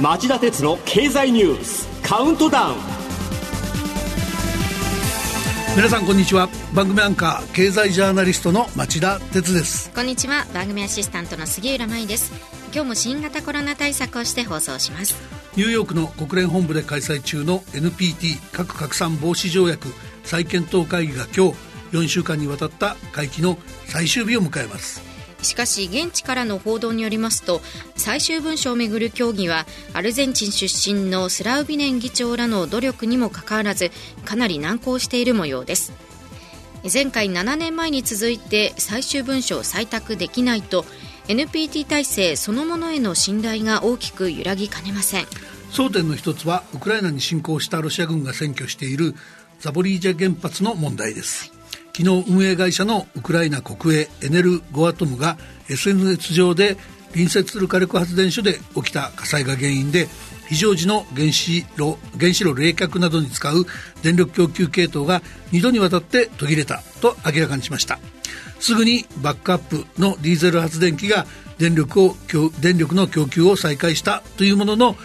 町田鉄の経済ニュースカウントダウン。皆さんこんにちは。番組アンカー経済ジャーナリストの町田鉄です。こんにちは。番組アシスタントの杉浦舞です。今日も新型コロナ対策をして放送します。ニューヨークの国連本部で開催中の NPT 核拡散防止条約再検討会議が今日4週間にわたった会期の最終日を迎えますしかし現地からの報道によりますと最終文書をめぐる協議はアルゼンチン出身のスラウビネン議長らの努力にもかかわらずかなり難航している模様です。前回7年前に続いて最終文書を採択できないと NPT 体制そのものへの信頼が大きく揺らぎかねません。争点の一つはウクライナに侵攻したロシア軍が占拠しているザボリージャ原発の問題です、昨日運営会社のウクライナ国営エネルゴアトムが SNS 上で隣接する火力発電所で起きた火災が原因で非常時の原子炉原子炉冷却などに使う電力供給系統が2度にわたって途切れたと明らかにしました。すぐにバックアップのディーゼル発電機が電力を電力の供給を再開したというものの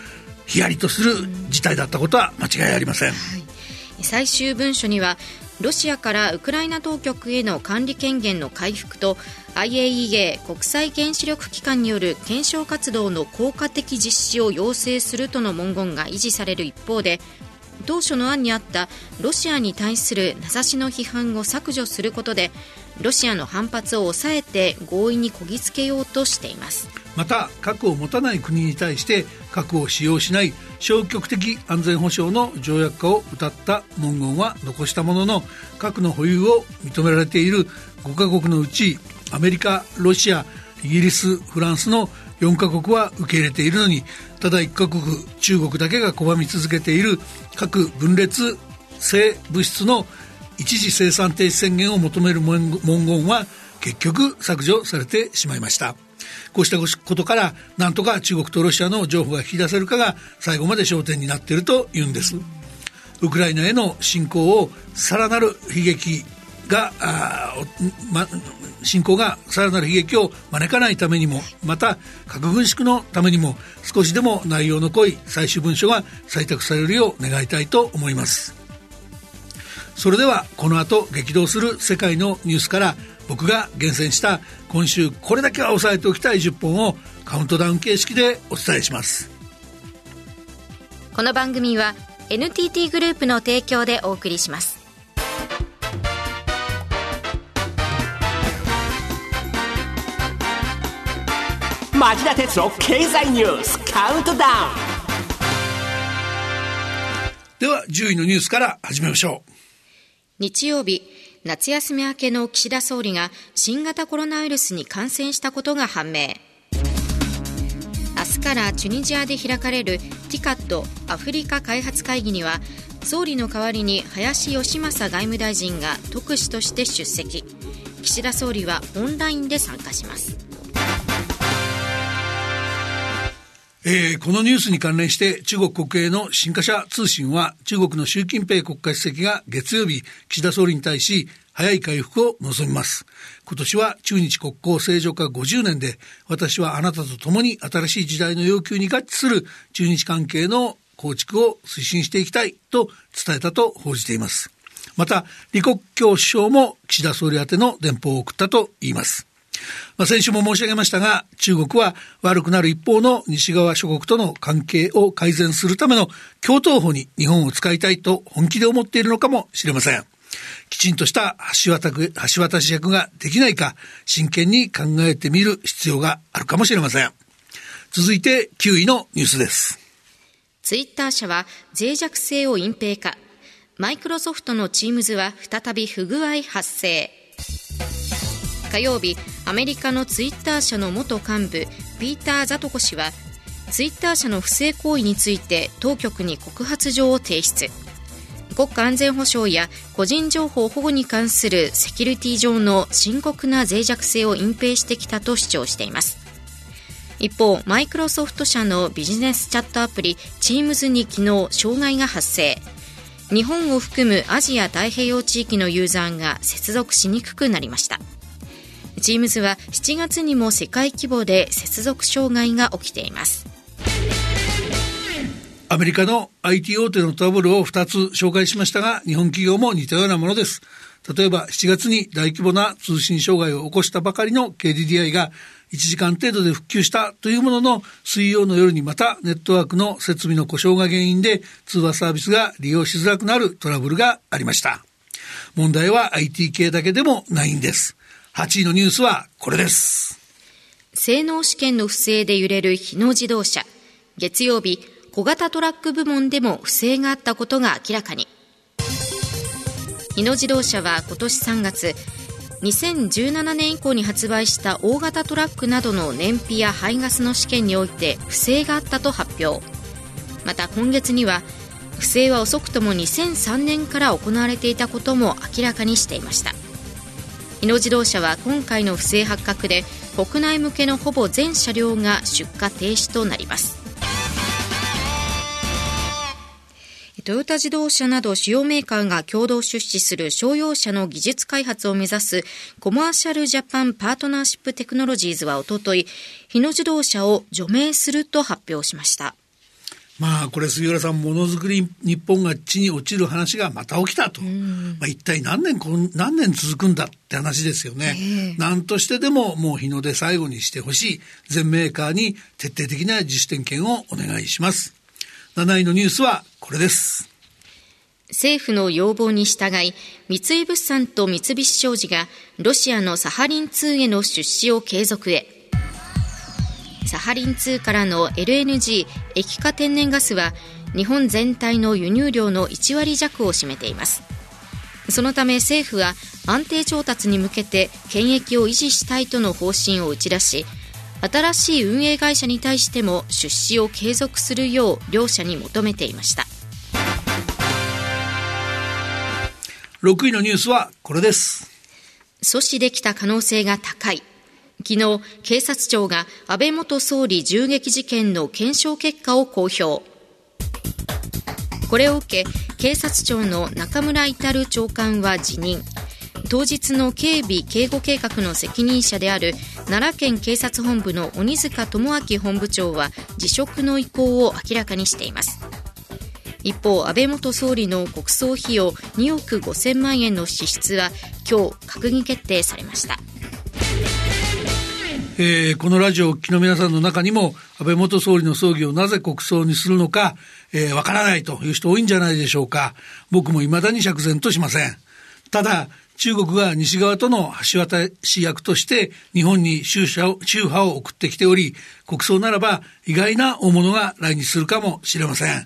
ヒヤリとする事態だったことは間違いありません、はい、最終文書にはロシアからウクライナ当局への管理権限の回復と IAEA 国際原子力機関による検証活動の効果的実施を要請するとの文言が維持される一方で当初の案にあったロシアに対する名指しの批判を削除することでロシアの反発を抑えて合意にこぎつけようとしています。また核を持たない国に対して核を使用しない消極的安全保障の条約化を謳った文言は残したものの核の保有を認められている5カ国のうちアメリカロシアイギリスフランスの4カ国は受け入れているのにただ1カ国中国だけが拒み続けている核分裂性物質の一時生産停止宣言を求める文言は結局削除されてしまいました。こうしたことからなんとか中国とロシアの情報が引き出せるかが最後まで焦点になっているというんです。ウクライナへの侵攻をさらなる悲劇がま、侵攻がさらなる悲劇を招かないためにもまた核軍縮のためにも少しでも内容の濃い最終文書が採択されるよう願いたいと思います。それではこの後激動する世界のニュースから僕が厳選した今週これだけは押さえておきたい10本をカウントダウン形式でお伝えします。この番組は NTT グループの提供でお送りします。町田鉄の経済ニュースカウントダウン。では10位のニュースから始めましょう日曜日、夏休み明けの岸田総理が新型コロナウイルスに感染したことが判明。明日からチュニジアで開かれる TICAD アフリカ開発会議には総理の代わりに林芳正外務大臣が特使として出席岸田総理はオンラインで参加しますえー、このニュースに関連して中国国営の新華社通信は中国の習近平国家主席が月曜日岸田総理に対し早い回復を望みます。今年は中日国交正常化50年で私はあなたと共に新しい時代の要求に合致する中日関係の構築を推進していきたいと伝えたと報じています。また、李克強首相も岸田総理宛ての電報を送ったと言います。まあ、先週も申し上げましたが、中国は悪くなる一方の西側諸国との関係を改善するための共闘法に日本を使いたいと本気で思っているのかもしれません。きちんとした橋渡橋渡し役ができないか、真剣に考えてみる必要があるかもしれません。続いて9位のニュースです。ツイッター社は脆弱性を隠蔽か。マイクロソフトのチームズは再び不具合発生。火曜日アメリカのツイッター社の元幹部ピーター・ザトコ氏はツイッター社の不正行為について当局に告発状を提出。国家安全保障や個人情報保護に関するセキュリティ上の深刻な脆弱性を隠蔽してきたと主張しています。一方マイクロソフト社のビジネスチャットアプリ Teams に昨日障害が発生。日本を含むアジア太平洋地域のユーザーが接続しにくくなりました。チームズは7月にも世界規模で接続障害が起きていますアメリカの IT 大手のトラブルを2つ紹介しましたが、日本企業も似たようなものです。例えば7月に大規模な通信障害を起こしたばかりの KDDI が1時間程度で復旧したというものの水曜の夜にまたネットワークの設備の故障が原因で通話サービスが利用しづらくなるトラブルがありました。問題は IT 系だけでもないんです。8位のニュースはこれです。性能試験の不正で揺れる日野自動車。月曜日、小型トラック部門でも不正があったことが明らかに。日野自動車は今年3月2017年以降に発売した大型トラックなどの燃費や排ガスの試験において不正があったと発表また今月には不正は遅くとも2003年から行われていたことも明らかにしていました日野自動車は今回の不正発覚で国内向けのほぼ全車両が出荷停止となりますトヨタ自動車など主要メーカーが共同出資する商用車の技術開発を目指すコマーシャルジャパンパートナーシップテクノロジーズはおととい、日野自動車を除名すると発表しました。まあこれ杉浦さんものづくり日本が地に落ちる話がまた起きたと、まあ、一体何年何年続くんだって話ですよね、えー、何としてでももう日の出最後にしてほしい。全メーカーに徹底的な自主点検をお願いします。7位のニュースはこれです。政府の要望に従い、三井物産と三菱商事がロシアのサハリン2への出資を継続へ。サハリン2からの LNG 液化天然ガスは日本全体の輸入量の1割弱を占めています。そのため政府は安定調達に向けて権益を維持したいとの方針を打ち出し、新しい運営会社に対しても出資を継続するよう両社に求めていました。6位のニュースはこれです。阻止できた可能性が高い昨日警察庁が安倍元総理銃撃事件の検証結果を公表。これを受け警察庁の中村至長官は辞任。当日の警備警護計画の責任者である奈良県警察本部の鬼塚智明本部長は辞職の意向を明らかにしています。一方安倍元総理の国葬費用2億5000万円の支出は今日閣議決定されました。えー、このラジオをお聞きの皆さんの中にも安倍元総理の葬儀をなぜ国葬にするのか、えー、からないという人多いんじゃないでしょうか僕も未だに釈然としませんただ中国が西側との橋渡し役として日本に宗派を送ってきており、国葬ならば意外な大物が来日するかもしれません。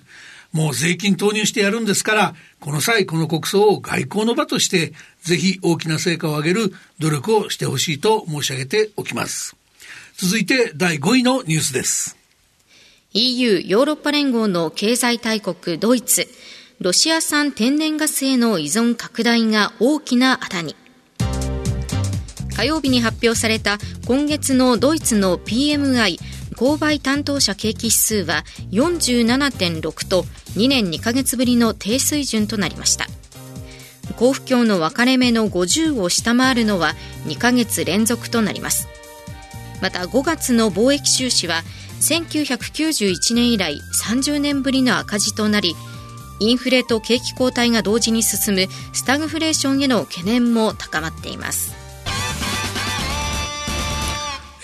もう税金投入してやるんですから、この際この国葬を外交の場として、ぜひ大きな成果を上げる努力をしてほしいと申し上げておきます。続いて第5位のニュースです。EU ヨーロッパ連合の経済大国ドイツ。ロシア産天然ガスへの依存拡大が大きなあだに火曜日に発表された今月のドイツの PMI 購買担当者景気指数は47.6と2年2ヶ月ぶりの低水準となりました交付況の分かれ目の50を下回るのは2ヶ月連続となりますまた5月の貿易収支は1991年以来30年ぶりの赤字となりインフレと景気後退が同時に進むスタグフレーションへの懸念も高まっています。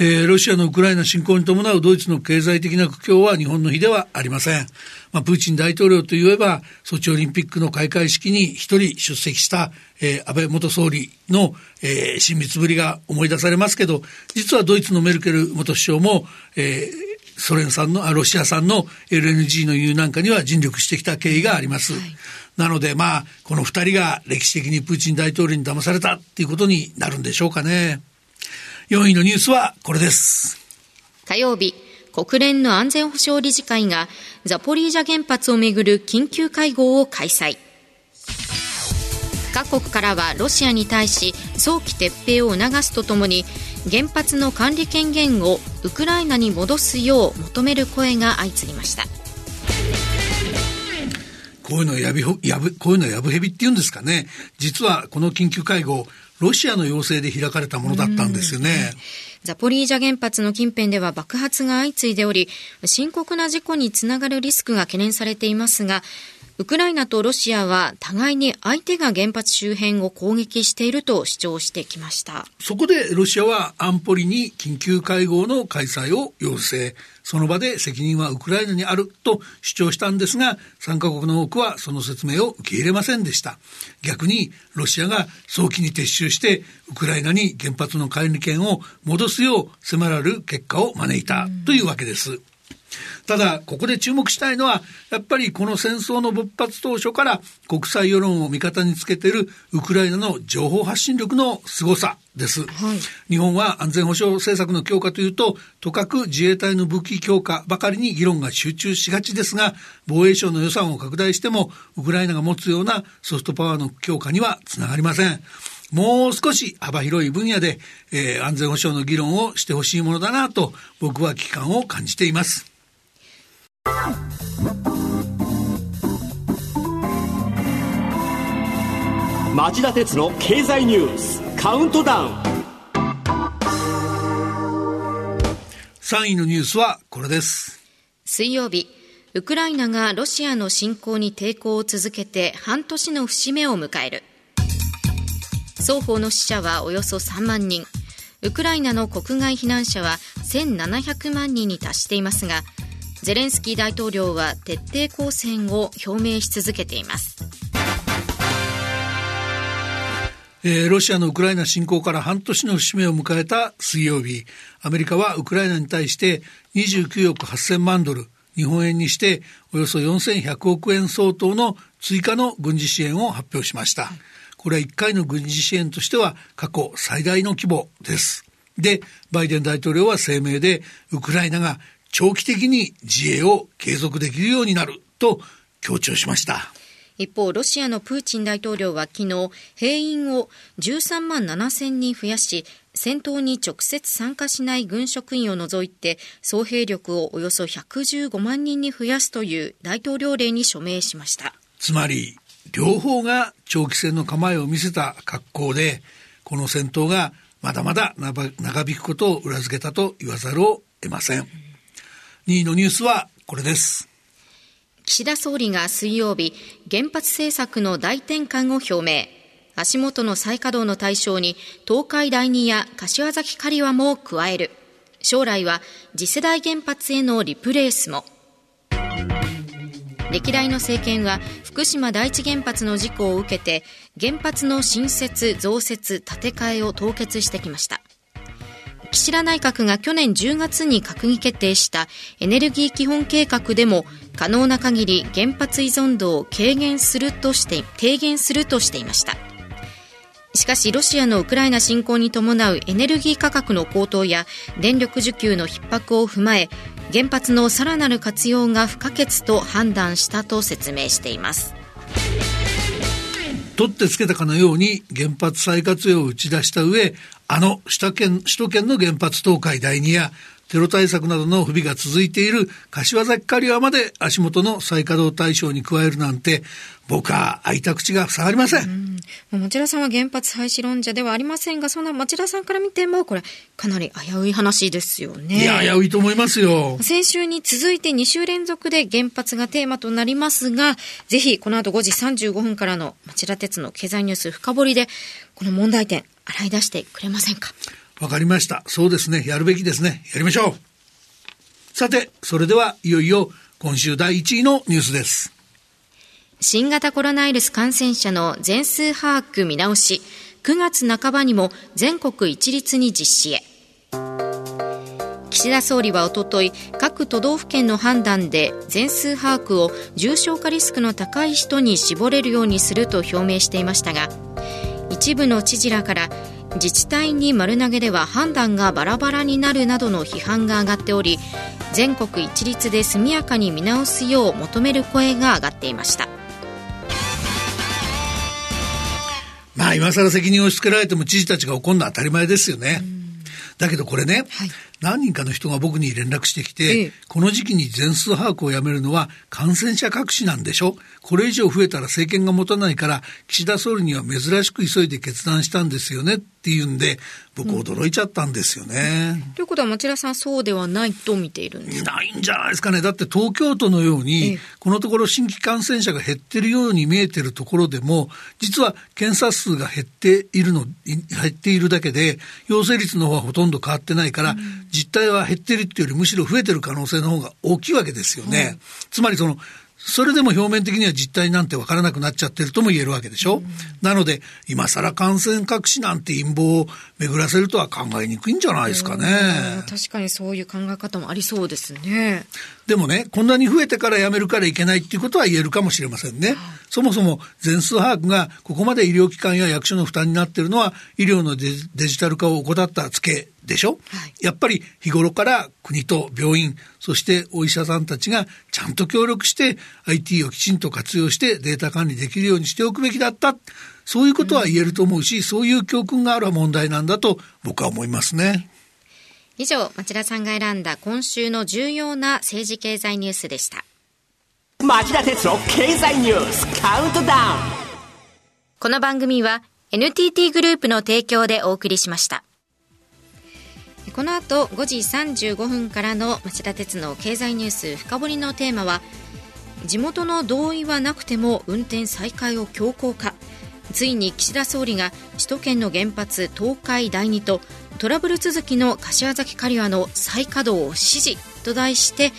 えー、ロシアのウクライナ侵攻に伴うドイツの経済的な苦境は日本の比ではありません。まあ、プーチン大統領といえば、ソチオリンピックの開会式に一人出席した、えー、安倍元総理の、えー、親密ぶりが思い出されますけど、実はドイツのメルケル元首相も、えー、ソ連産の、あ、ロシア産の LNG の輸入なんかには尽力してきた経緯があります。はい、なので、まあ、この二人が歴史的にプーチン大統領に騙されたっていうことになるんでしょうかね。4位のニュースはこれです。火曜日、国連の安全保障理事会がザポリージャ原発をめぐる緊急会合を開催。各国からはロシアに対し早期撤兵を促すとともに原発の管理権限をウクライナに戻すよう求める声が相次ぎましたこういうのやぶこういうのやぶへびって言うんですかね実はこの緊急会合ロシアの要請で開かれたものだったんですよね。ザポリージャ原発の近辺では爆発が相次いでおり、深刻な事故につながるリスクが懸念されていますが、ウクライナとロシアは互いに相手が原発周辺を攻撃していると主張してきました。そこでロシアは安保理に緊急会合の開催を要請。その場で責任はウクライナにあると主張したんですが参加国の多くはその説明を受け入れませんでした。逆にロシアが早期に撤収してウクライナに原発の管理権を戻すよう迫られる結果を招いたというわけです、ただ、ここで注目したいのは、やっぱりこの戦争の勃発当初から国際世論を味方につけているウクライナの情報発信力の凄さです、はい、日本は安全保障政策の強化というと、とかく自衛隊の武器強化ばかりに議論が集中しがちですが、防衛省の予算を拡大しても、ウクライナが持つようなソフトパワーの強化にはつながりません。もう少し幅広い分野で、えー、安全保障の議論をしてほしいものだなと僕は危機感を感じています。町田鉄の経済ニュースカウントダウン。3位のニュースはこれです。水曜日ウクライナがロシアの侵攻に抵抗を続けて半年の節目を迎える。双方の死者はおよそ3万人。ウクライナの国外避難者は1700万人に達していますがゼレンスキー大統領は徹底抗戦を表明し続けています。えー、ロシアのウクライナ侵攻から半年の節目を迎えた水曜日、アメリカはウクライナに対して29億8000万ドル、日本円にしておよそ4100億円相当の追加の軍事支援を発表しました。これは1回の軍事支援としては過去最大の規模です。で、バイデン大統領は声明で、ウクライナが長期的に自衛を継続できるようになると強調しました。一方、ロシアのプーチン大統領は昨日、兵員を13万7千人増やし、戦闘に直接参加しない軍職員を除いて、総兵力をおよそ115万人に増やすという大統領令に署名しました。つまり、両方が長期戦の構えを見せた格好で、この戦闘がまだまだ長引くことを裏付けたと言わざるを得ません。2位のニュースはこれです。岸田総理が水曜日、原発政策の大転換を表明。足元の再稼働の対象に東海第二や柏崎刈羽も加える。将来は次世代原発へのリプレースも。歴代の政権は福島第一原発の事故を受けて原発の新設増設建て替えを凍結してきました岸田内閣が去年10月に閣議決定したエネルギー基本計画でも可能な限り原発依存度を軽減するとして低減するとしていました。しかしロシアのウクライナ侵攻に伴うエネルギー価格の高騰や電力需給の逼迫を踏まえ原発のさらなる活用が不可欠と判断したと説明しています。取ってつけたかのように原発再活用を打ち出した上あの首都圏首都圏の原発東海第二やテロ対策などの不備が続いている柏崎刈羽まで足元の再稼働対象に加えるなんて僕は開いた口が塞がりません。うん、町田さんは原発廃止論者ではありませんが、そんな町田さんから見ても、これ、かなり危うい話ですよね。いや、危ういと思いますよ。先週に続いて2週連続で原発がテーマとなりますが、ぜひ、この後5時35分からの町田鉄の経済ニュース深掘りで、この問題点、洗い出してくれませんか？わかりました。そうですね。やるべきですね。やりましょう。さて、それではいよいよ今週第1位のニュースです。新型コロナウイルス感染者の全数把握見直し、9月半ばにも全国一律に実施へ。岸田総理はおととい各都道府県の判断で全数把握を重症化リスクの高い人に絞れるようにすると表明していましたが一部の知事らから自治体に丸投げでは判断がバラバラになるなどの批判が上がっており全国一律で速やかに見直すよう求める声が上がっていました。まあ今更責任を押し付けられても知事たちが怒るのは当たり前ですよね。だけどこれね、はい、何人かの人が僕に連絡してきて、ええ、この時期に全数把握をやめるのは感染者隠しなんでしょ？これ以上増えたら政権が持たないから、岸田総理には珍しく急いで決断したんですよね？っっていうんで、僕驚いちゃったんですよね。ということは町田さんそうではないと見ているんですか？ないんじゃないですかね。だって東京都のように、このところ新規感染者が減ってるように見えてるところでも、実は検査数が減っているの、減っているだけで、陽性率の方はほとんど変わってないから、うん、実態は減ってるっていうよりむしろ増えてる可能性の方が大きいわけですよね。うん、つまりその、それでも表面的には実態なんてわからなくなっちゃってるとも言えるわけでしょ、うん、なので、今更感染隠しなんて陰謀を巡らせるとは考えにくいんじゃないですかね。確かにそういう考え方もありそうですね。でもね、こんなに増えてからやめるからいけないっていうことは言えるかもしれませんね。そもそも全数把握がここまで医療機関や役所の負担になっているのは医療のデジタル化を怠ったツケでしょ、はい、やっぱり日頃から国と病院、そしてお医者さんたちがちゃんと協力して IT をきちんと活用してデータ管理できるようにしておくべきだった。そういうことは言えると思うし、そういう教訓がある問題なんだと僕は思いますね。以上、町田さんが選んだ今週の重要な政治経済ニュースでした。町田哲郎経済ニュースカウントダウンこの番組は NTT グループの提供でお送りしました。この後5時35分からの町田鉄の経済ニュース深掘りのテーマは地元の同意はなくても運転再開を強行かついに岸田総理が首都圏の原発東海第二とトラブル続きの柏崎刈羽の再稼働を指示と題して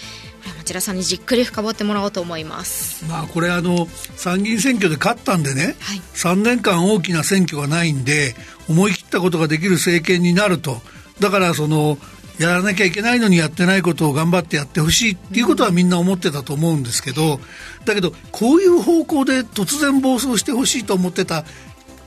町田さんにじっくり深掘ってもらおうと思います。まあこれあの参議院選挙で勝ったんでね、はい、3年間大きな選挙がないんで思い切ったことができる政権になると。だからそのやらなきゃいけないのにやってないことを頑張ってやってほしいっていうことはみんな思ってたと思うんですけどだけどこういう方向で突然暴走してほしいと思ってたっ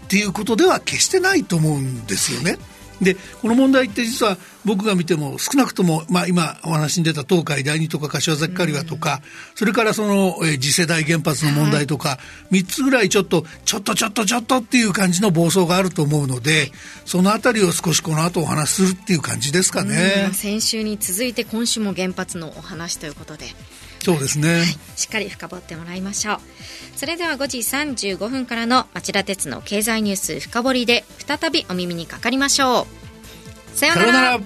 ていうことでは決してないと思うんですよね。でこの問題って実は僕が見ても少なくとも、まあ、今お話に出た東海第二とか柏崎刈羽とか、それからその、えー、次世代原発の問題とか、はい、3つぐらいちょっとちょっとちょっとちょっとっていう感じの暴走があると思うのでそのあたりを少しこの後お話しするっていう感じですかね。先週に続いて今週も原発のお話ということで。そうですね、はい、しっかり深掘ってもらいましょう。それでは5時35分からの町田鉄の経済ニュース深掘りで再びお耳にかかりましょう。さようなら